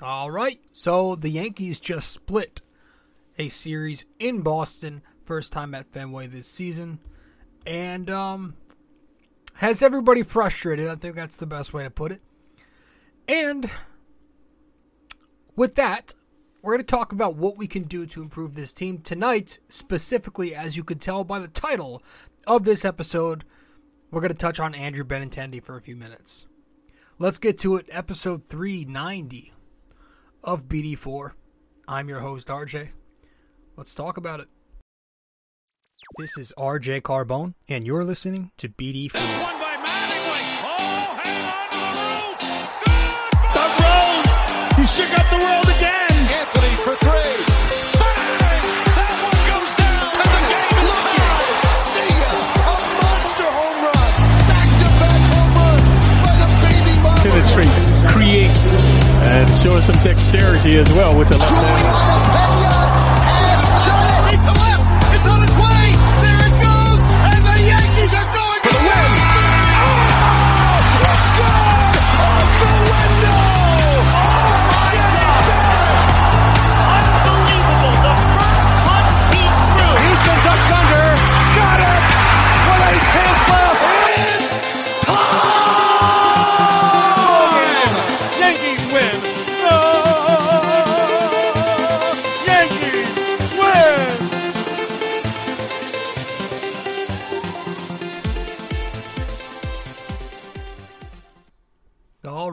All right. So the Yankees just split a series in Boston, first time at Fenway this season, and um, has everybody frustrated. I think that's the best way to put it. And with that, we're going to talk about what we can do to improve this team tonight, specifically, as you can tell by the title of this episode. We're going to touch on Andrew Benintendi for a few minutes. Let's get to it. Episode 390 of BD4. I'm your host, RJ. Let's talk about it. This is RJ Carbone, and you're listening to BD4. One by Mattingly. Oh, hang on to the roof. Doug Rose, he shook up the world again. Anthony for three. Some dexterity as well with the left hand.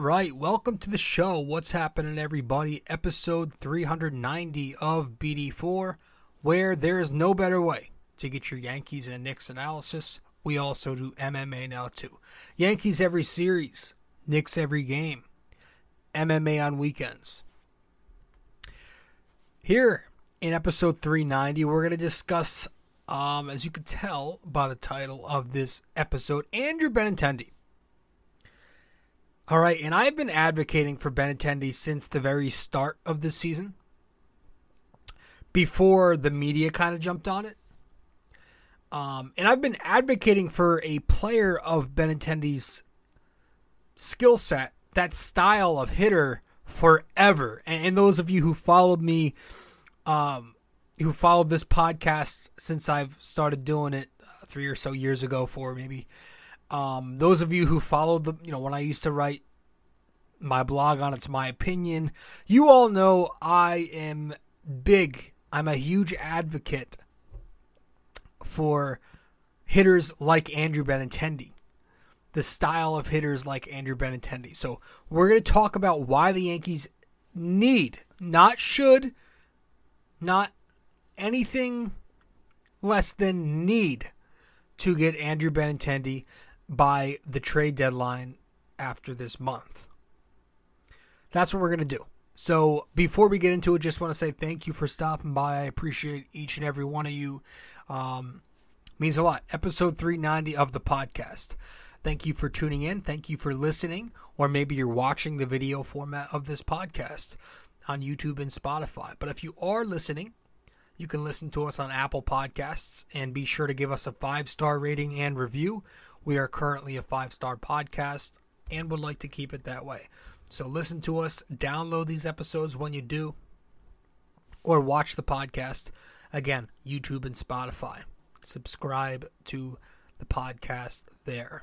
Right, welcome to the show. What's happening, everybody? Episode 390 of BD4, where there is no better way to get your Yankees and Knicks analysis. We also do MMA now, too. Yankees every series, Knicks every game, MMA on weekends. Here in episode 390, we're going to discuss, um, as you can tell by the title of this episode, Andrew Benintendi. All right, and I've been advocating for Benintendi since the very start of this season. Before the media kind of jumped on it. Um, and I've been advocating for a player of Benintendi's skill set, that style of hitter, forever. And, and those of you who followed me, um, who followed this podcast since I've started doing it uh, three or so years ago, four maybe, um, those of you who followed the, you know, when I used to write my blog on It's My Opinion, you all know I am big. I'm a huge advocate for hitters like Andrew Benintendi, the style of hitters like Andrew Benintendi. So we're going to talk about why the Yankees need, not should, not anything less than need to get Andrew Benintendi by the trade deadline after this month. That's what we're going to do. So before we get into it, just want to say thank you for stopping by. I appreciate each and every one of you. Um, means a lot. Episode 390 of the podcast. Thank you for tuning in. Thank you for listening, or maybe you're watching the video format of this podcast on YouTube and Spotify. But if you are listening, you can listen to us on Apple Podcasts and be sure to give us a five star rating and review. We are currently a five star podcast and would like to keep it that way. So listen to us, download these episodes when you do, or watch the podcast. Again, YouTube and Spotify. Subscribe to the podcast there.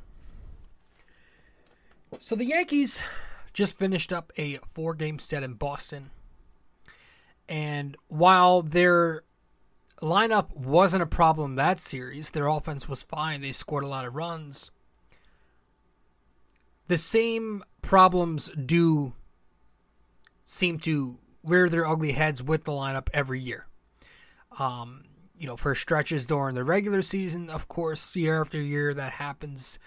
So the Yankees just finished up a four game set in Boston. And while their lineup wasn't a problem that series, their offense was fine. They scored a lot of runs. The same problems do seem to rear their ugly heads with the lineup every year. Um, you know, for stretches during the regular season, of course, year after year that happens.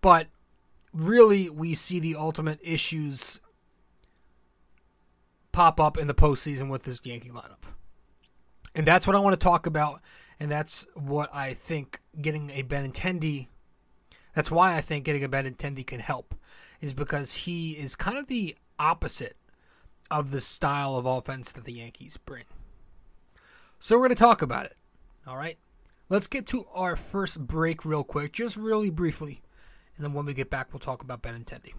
But really, we see the ultimate issues pop up in the postseason with this Yankee lineup. And that's what I want to talk about. And that's what I think getting a Benintendi, that's why I think getting a Benintendi can help, is because he is kind of the opposite of the style of offense that the Yankees bring. So we're going to talk about it. All right. Let's get to our first break real quick, just really briefly. And then when we get back, we'll talk about Benintendi.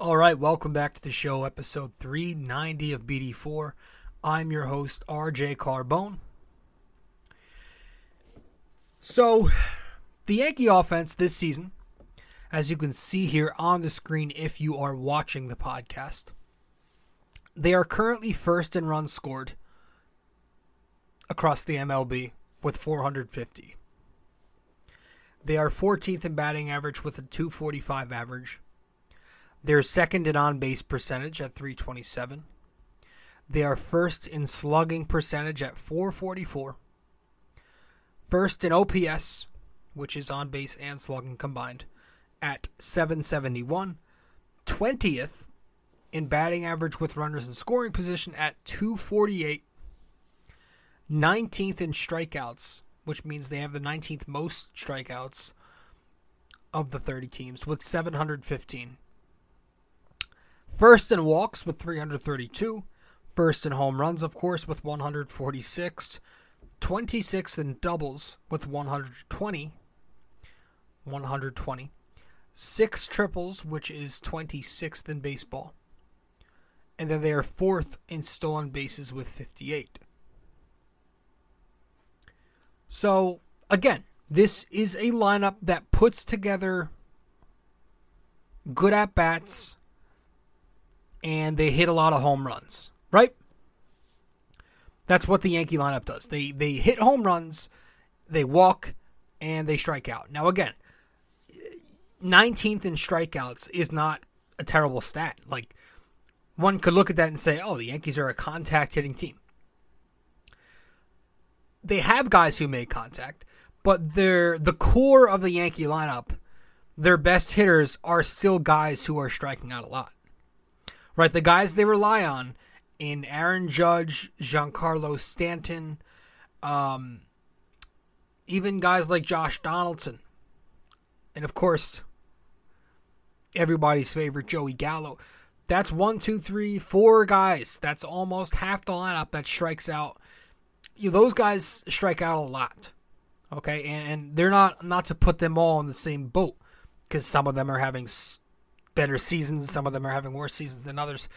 All right, welcome back to the show, episode 390 of BD4. I'm your host, RJ Carbone. So, the Yankee offense this season, as you can see here on the screen if you are watching the podcast, they are currently first in runs scored across the MLB with 450. They are 14th in batting average with a 245 average. They're second in on base percentage at 327. They are first in slugging percentage at 444. First in OPS, which is on base and slugging combined, at 771. 20th in batting average with runners in scoring position at 248. 19th in strikeouts, which means they have the 19th most strikeouts of the 30 teams with 715. First in walks with 332. First in home runs, of course, with 146. 26 in doubles with 120. 120. Six triples, which is 26th in baseball. And then they are fourth in stolen bases with 58. So, again, this is a lineup that puts together good at bats and they hit a lot of home runs, right? That's what the Yankee lineup does. They they hit home runs, they walk, and they strike out. Now again, 19th in strikeouts is not a terrible stat. Like one could look at that and say, "Oh, the Yankees are a contact hitting team." They have guys who make contact, but they're the core of the Yankee lineup. Their best hitters are still guys who are striking out a lot. Right, the guys they rely on in Aaron Judge, Giancarlo Stanton, um, even guys like Josh Donaldson, and of course, everybody's favorite Joey Gallo. That's one, two, three, four guys. That's almost half the lineup that strikes out. You know, those guys strike out a lot. Okay, and, and they're not not to put them all in the same boat because some of them are having better seasons, some of them are having worse seasons than others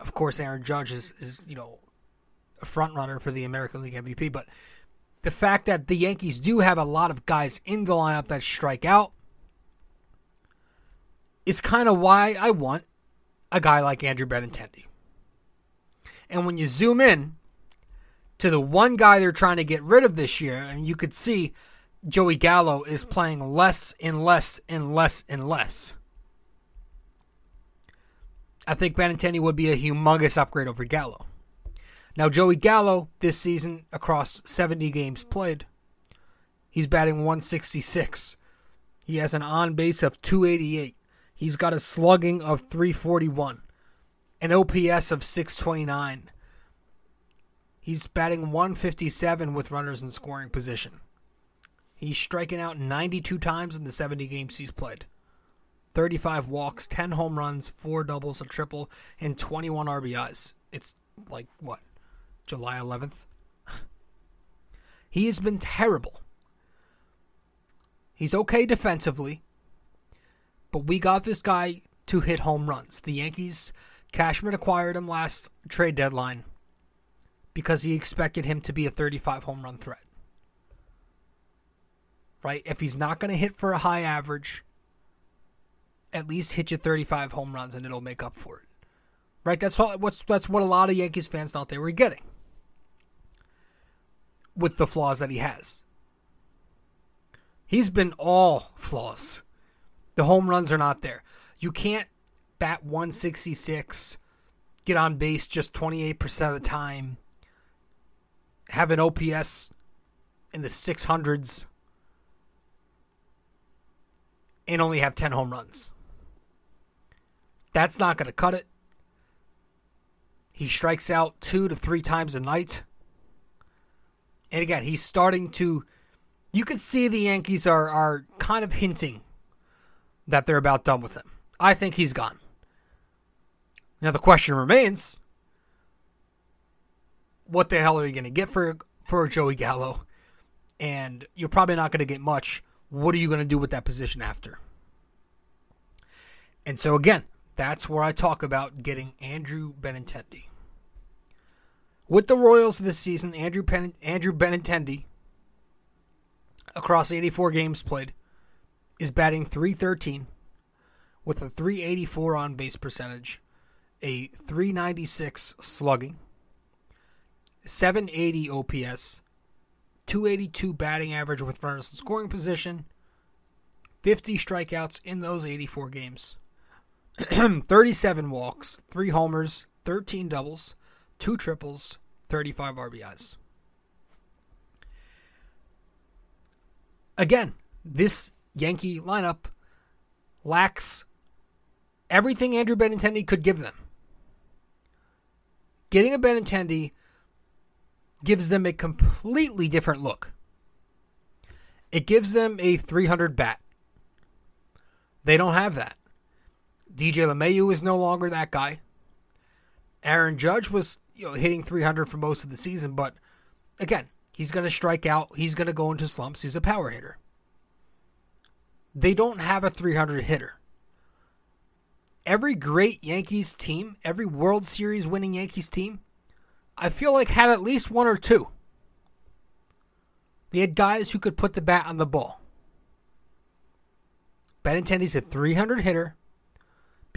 of course, Aaron Judge is, is you know a front runner for the American League MVP. But the fact that the Yankees do have a lot of guys in the lineup that strike out is kind of why I want a guy like Andrew Benintendi. And when you zoom in to the one guy they're trying to get rid of this year, and you could see Joey Gallo is playing less and less and less and less. I think Benintendi would be a humongous upgrade over Gallo. Now, Joey Gallo this season across 70 games played, he's batting 166. He has an on base of 288. He's got a slugging of 341, an OPS of 629. He's batting 157 with runners in scoring position. He's striking out 92 times in the 70 games he's played. 35 walks, 10 home runs, 4 doubles, a triple, and 21 RBIs. It's like, what, July 11th? he has been terrible. He's okay defensively, but we got this guy to hit home runs. The Yankees, Cashman acquired him last trade deadline because he expected him to be a 35 home run threat. Right? If he's not going to hit for a high average, at least hit you 35 home runs and it'll make up for it. Right? That's what what's that's what a lot of Yankees fans thought they were getting. With the flaws that he has. He's been all flaws. The home runs are not there. You can't bat 166, get on base just 28% of the time, have an OPS in the 600s, and only have 10 home runs. That's not going to cut it. He strikes out two to three times a night. And again, he's starting to. You can see the Yankees are, are kind of hinting that they're about done with him. I think he's gone. Now the question remains what the hell are you going to get for for Joey Gallo? And you're probably not going to get much. What are you going to do with that position after? And so again, That's where I talk about getting Andrew Benintendi. With the Royals this season, Andrew Pen- Andrew Benintendi, across 84 games played, is batting 313 with a 384 on base percentage, a 396 slugging, 780 OPS, 282 batting average with runners in scoring position, 50 strikeouts in those 84 games, 37 walks, 3 homers, 13 doubles, 2 triples, 35 RBIs. Again, this Yankee lineup lacks everything Andrew Benintendi could give them. Getting a Benintendi gives them a completely different look. It gives them a 300 bat. They don't have that. DJ LeMahieu is no longer that guy. Aaron Judge was you know hitting 300 for most of the season, but again, he's going to strike out. He's going to go into slumps. He's a power hitter. They don't have a 300 hitter. Every great Yankees team, every World Series winning Yankees team, I feel like had at least one or two. They had guys who could put the bat on the ball. Benintendi's a 300 hitter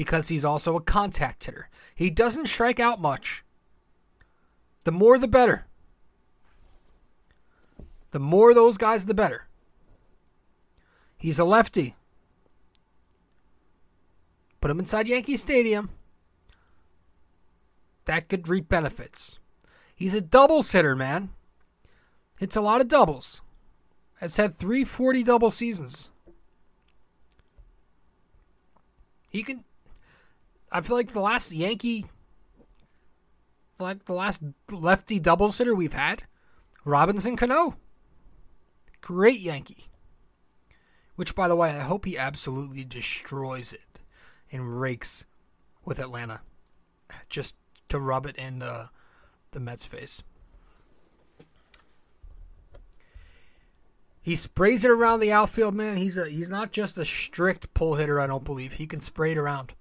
because he's also a contact hitter. He doesn't strike out much. The more the better. The more those guys, the better. He's a lefty. Put him inside Yankee Stadium. That could reap benefits. He's a double hitter, man. Hits a lot of doubles. Has had 340 double seasons. He can. I feel like the last Yankee, like the last lefty double sitter we've had, Robinson Cano. Great Yankee. Which, by the way, I hope he absolutely destroys it and rakes with Atlanta, just to rub it in the the Mets' face. He sprays it around the outfield, man. He's a he's not just a strict pull hitter, I don't believe. He can spray it around.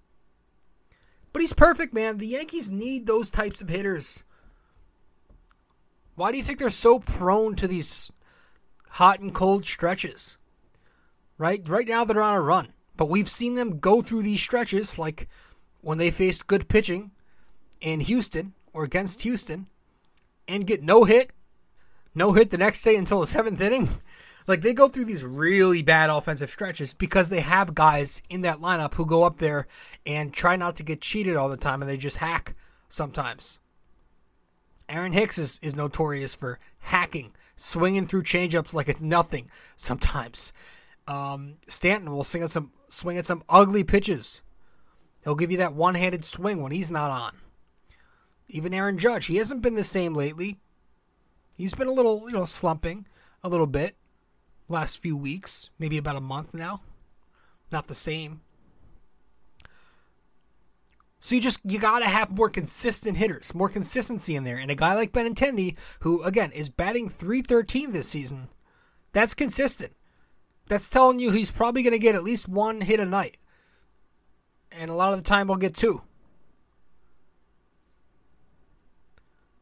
But he's perfect, man. The Yankees need those types of hitters. Why do you think they're so prone to these hot and cold stretches? Right? Right now they're on a run. But we've seen them go through these stretches like when they faced good pitching in Houston or against Houston and get no hit, no hit the next day until the seventh inning. Like they go through these really bad offensive stretches because they have guys in that lineup who go up there and try not to get cheated all the time and they just hack sometimes. Aaron Hicks is, is notorious for hacking, swinging through changeups like it's nothing sometimes. Um, Stanton will swing at some swing at some ugly pitches. He'll give you that one-handed swing when he's not on. Even Aaron Judge, he hasn't been the same lately. He's been a little, you know, slumping a little bit last few weeks, maybe about a month now. Not the same. So you just you gotta have more consistent hitters, more consistency in there. And a guy like Benintendi, who again is batting 313 this season, that's consistent. That's telling you he's probably gonna get at least one hit a night. And a lot of the time he'll get two.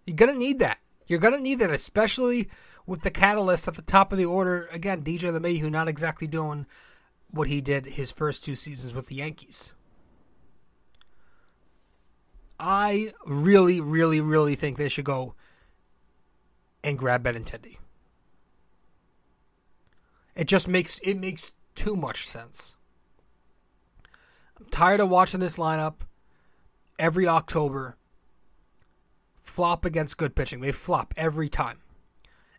You're gonna need that. You're gonna need that, especially with the catalyst at the top of the order. Again, DJ LeMahieu not exactly doing what he did his first two seasons with the Yankees. I really, really, really think they should go and grab Benintendi. It just makes it makes too much sense. I'm tired of watching this lineup every October flop against good pitching. They flop every time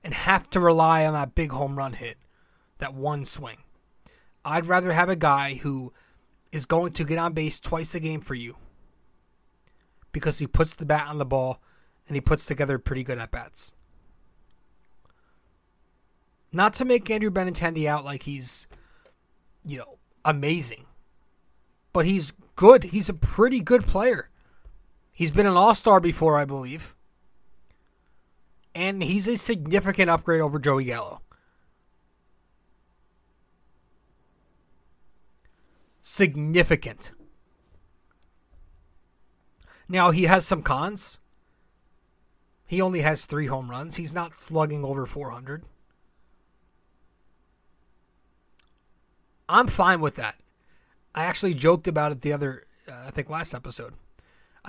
and have to rely on that big home run hit, that one swing. I'd rather have a guy who is going to get on base twice a game for you because he puts the bat on the ball and he puts together pretty good at bats. Not to make Andrew Benintendi out like he's, you know, amazing, but he's good. He's a pretty good player. He's been an all star before, I believe. And he's a significant upgrade over Joey Gallo. Significant. Now he has some cons. He only has three home runs. He's not slugging over 400. I'm fine with that. I actually joked about it the other, uh, I think last episode.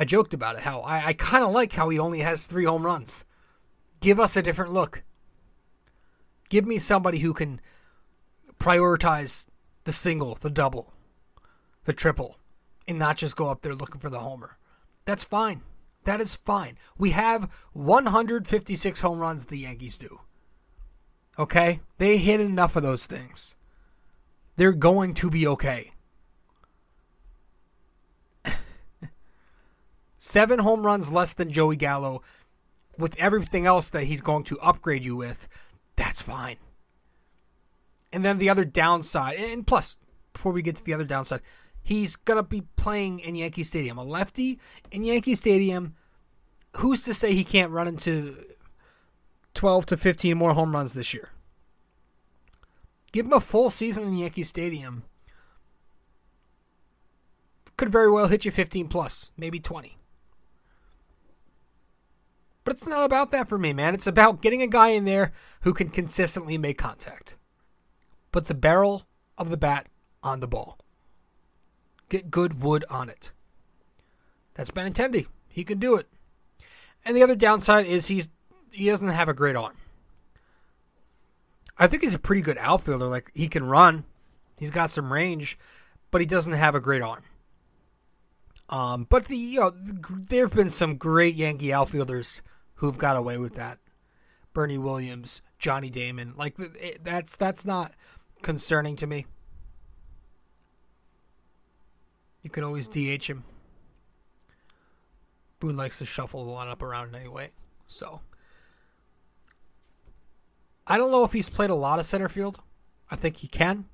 I joked about it how I, I kind of like how he only has three home runs. Give us a different look. Give me somebody who can prioritize the single, the double, the triple, and not just go up there looking for the homer. That's fine. That is fine. We have 156 home runs, the Yankees do. Okay? They hit enough of those things. They're going to be okay. Seven home runs less than Joey Gallo with everything else that he's going to upgrade you with. That's fine. And then the other downside, and plus, before we get to the other downside, he's going to be playing in Yankee Stadium. A lefty in Yankee Stadium, who's to say he can't run into 12 to 15 more home runs this year? Give him a full season in Yankee Stadium. Could very well hit you 15 plus, maybe 20. But it's not about that for me, man. It's about getting a guy in there who can consistently make contact. Put the barrel of the bat on the ball. Get good wood on it. That's Benintendi. He can do it. And the other downside is he's he doesn't have a great arm. I think he's a pretty good outfielder. Like he can run, he's got some range, but he doesn't have a great arm. Um, but the you know there have been some great Yankee outfielders who've got away with that. Bernie Williams, Johnny Damon, like that's that's not concerning to me. You can always DH him. Boone likes to shuffle the lineup around anyway, so I don't know if he's played a lot of center field. I think he can.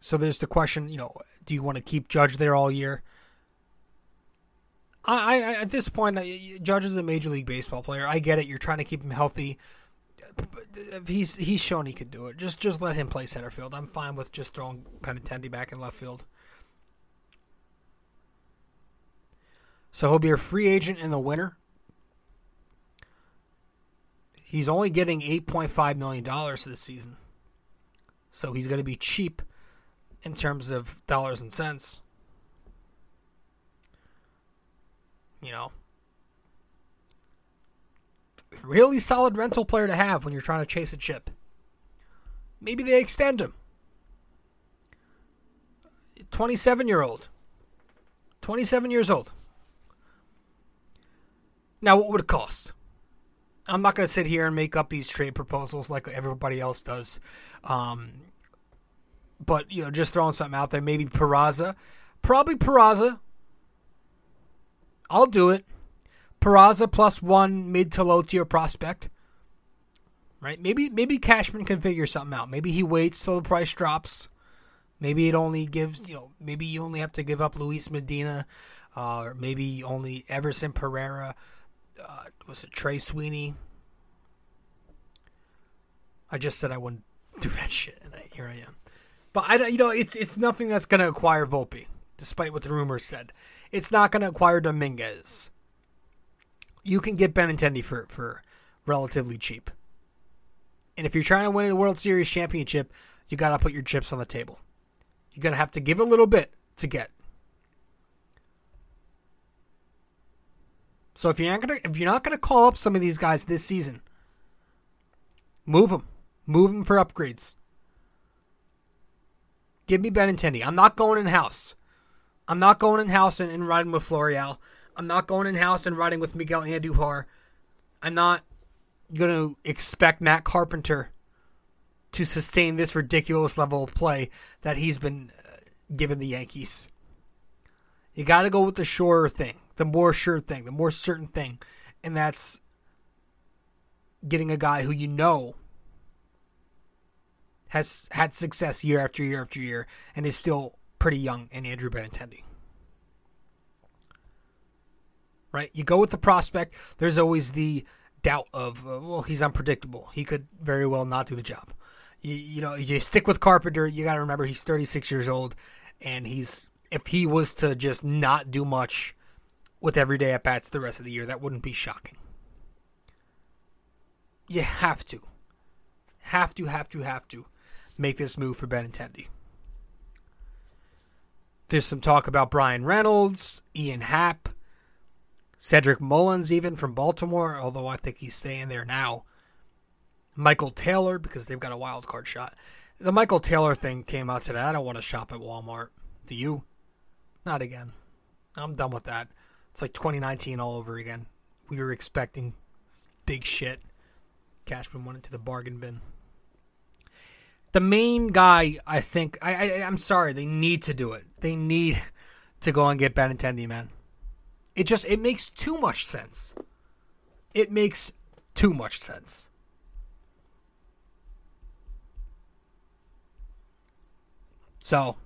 So there's the question, you know, do you want to keep Judge there all year? I, I at this point, Judge is a major league baseball player. I get it. You're trying to keep him healthy. He's he's shown he can do it. Just just let him play center field. I'm fine with just throwing Benintendi back in left field. So he'll be a free agent in the winter. He's only getting $8.5 million this season. So he's going to be cheap in terms of dollars and cents. You know, really solid rental player to have when you're trying to chase a chip. Maybe they extend him. 27 year old. 27 years old. Now, what would it cost? I'm not going to sit here and make up these trade proposals like everybody else does. Um, but, you know, just throwing something out there. Maybe Peraza. Probably Peraza. I'll do it. Peraza plus one mid to low tier prospect. Right? Maybe maybe Cashman can figure something out. Maybe he waits till the price drops. Maybe it only gives you know. Maybe you only have to give up Luis Medina, uh, or maybe only Everson Pereira. Uh, was it Trey Sweeney? I just said I wouldn't do that shit, and I, here I am. But I, you know, it's it's nothing that's going to acquire Volpe, despite what the rumors said. It's not going to acquire Dominguez. You can get Benintendi for for relatively cheap. And if you're trying to win the World Series championship, you got to put your chips on the table. You're going to have to give a little bit to get. So if you're not gonna if you're not gonna call up some of these guys this season, move them, move them for upgrades. Give me Benintendi. I'm not going in house. I'm not going in house and, and riding with Florial. I'm not going in house and riding with Miguel Andujar. I'm not going to expect Matt Carpenter to sustain this ridiculous level of play that he's been uh, given the Yankees. You got to go with the surer thing, the more sure thing, the more certain thing, and that's getting a guy who you know has had success year after year after year and is still pretty young in Andrew Benintendi. Right? You go with the prospect, there's always the doubt of, uh, well, he's unpredictable. He could very well not do the job. You, you know, you stick with Carpenter, you got to remember he's 36 years old and he's if he was to just not do much with everyday at bats the rest of the year. That wouldn't be shocking. You have to, have to, have to, have to make this move for Benintendi. There's some talk about Bryan Reynolds, Ian Happ, Cedric Mullins, even from Baltimore, although I think he's staying there now. Michael Taylor, because they've got a wild card shot. The Michael Taylor thing came out today. I don't want to shop at Walmart. Do you? Not again. I'm done with that. It's like 2019 all over again. We were expecting big shit. Cashman went into the bargain bin. The main guy, I think, I, I I'm sorry, they need to do it. They need to go and get Benintendi, man. It just it makes too much sense. It makes too much sense. So,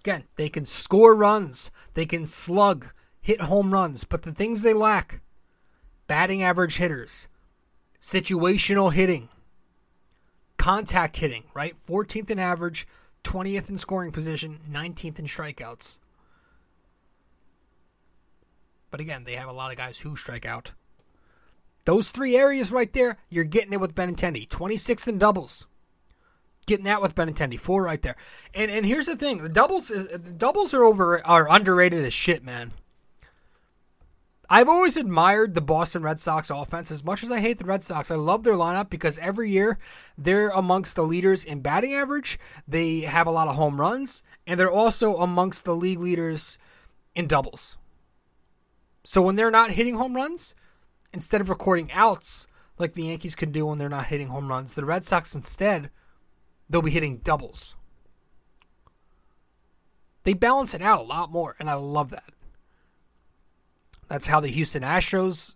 again, they can score runs, they can slug, hit home runs, but the things they lack batting average hitters, situational hitting, contact hitting, right? 14th in average, 20th in scoring position, 19th in strikeouts. But again, they have a lot of guys who strike out. Those three areas right there, you're getting it with Benintendi. 26th in doubles. Getting that with Benintendi. Four right there. And and here's the thing. The doubles is, the doubles are over are underrated as shit, man. I've always admired the Boston Red Sox offense as much as I hate the Red Sox. I love their lineup because every year they're amongst the leaders in batting average. They have a lot of home runs, and they're also amongst the league leaders in doubles. So when they're not hitting home runs, instead of recording outs like the Yankees can do when they're not hitting home runs, the Red Sox instead they'll be hitting doubles. They balance it out a lot more, and I love that. That's how the Houston Astros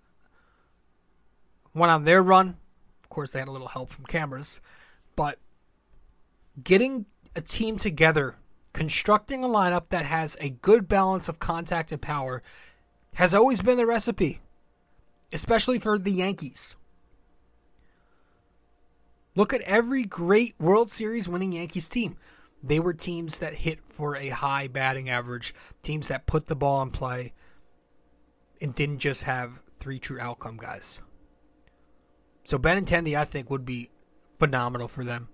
went on their run. Of course, they had a little help from cameras, but getting a team together, constructing a lineup that has a good balance of contact and power has always been the recipe, especially for the Yankees. Look at every great World Series winning Yankees team. They were teams that hit for a high batting average, teams that put the ball in play, and didn't just have three true outcome guys. So Benintendi, I think, would be phenomenal for them.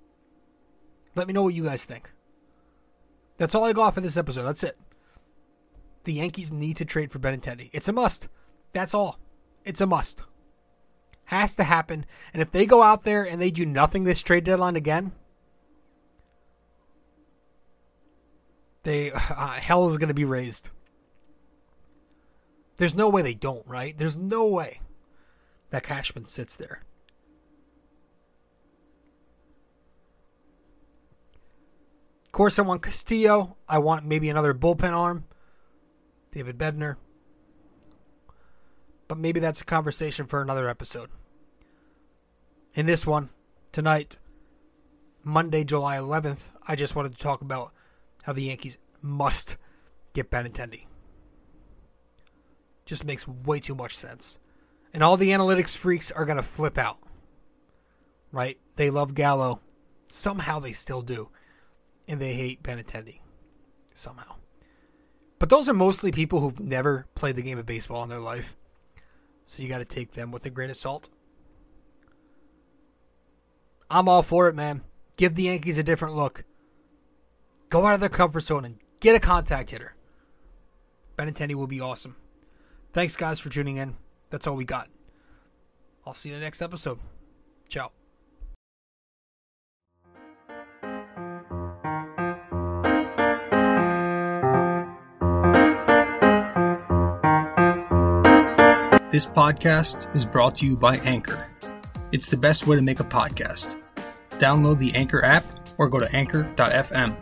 Let me know what you guys think. That's all I got for this episode. That's it. The Yankees need to trade for Benintendi. It's a must. That's all. It's a must. Has to happen. And if they go out there and they do nothing this trade deadline again, they uh, hell is going to be raised. There's no way they don't, right? There's no way that Cashman sits there. Of course, I want Castillo. I want maybe another bullpen arm. David Bednar. But maybe that's a conversation for another episode. In this one, tonight, Monday, July 11th, I just wanted to talk about how the Yankees must get Benintendi. Just makes way too much sense. And all the analytics freaks are going to flip out. Right? They love Gallo. Somehow they still do. And they hate Benintendi. Somehow. But those are mostly people who've never played the game of baseball in their life. So you got to take them with a grain of salt. I'm all for it, man. Give the Yankees a different look. Go out of their comfort zone and get a contact hitter. Benintendi will be awesome. Thanks, guys, for tuning in. That's all we got. I'll see you in the next episode. Ciao. This podcast is brought to you by Anchor. It's the best way to make a podcast. Download the Anchor app or go to anchor.fm.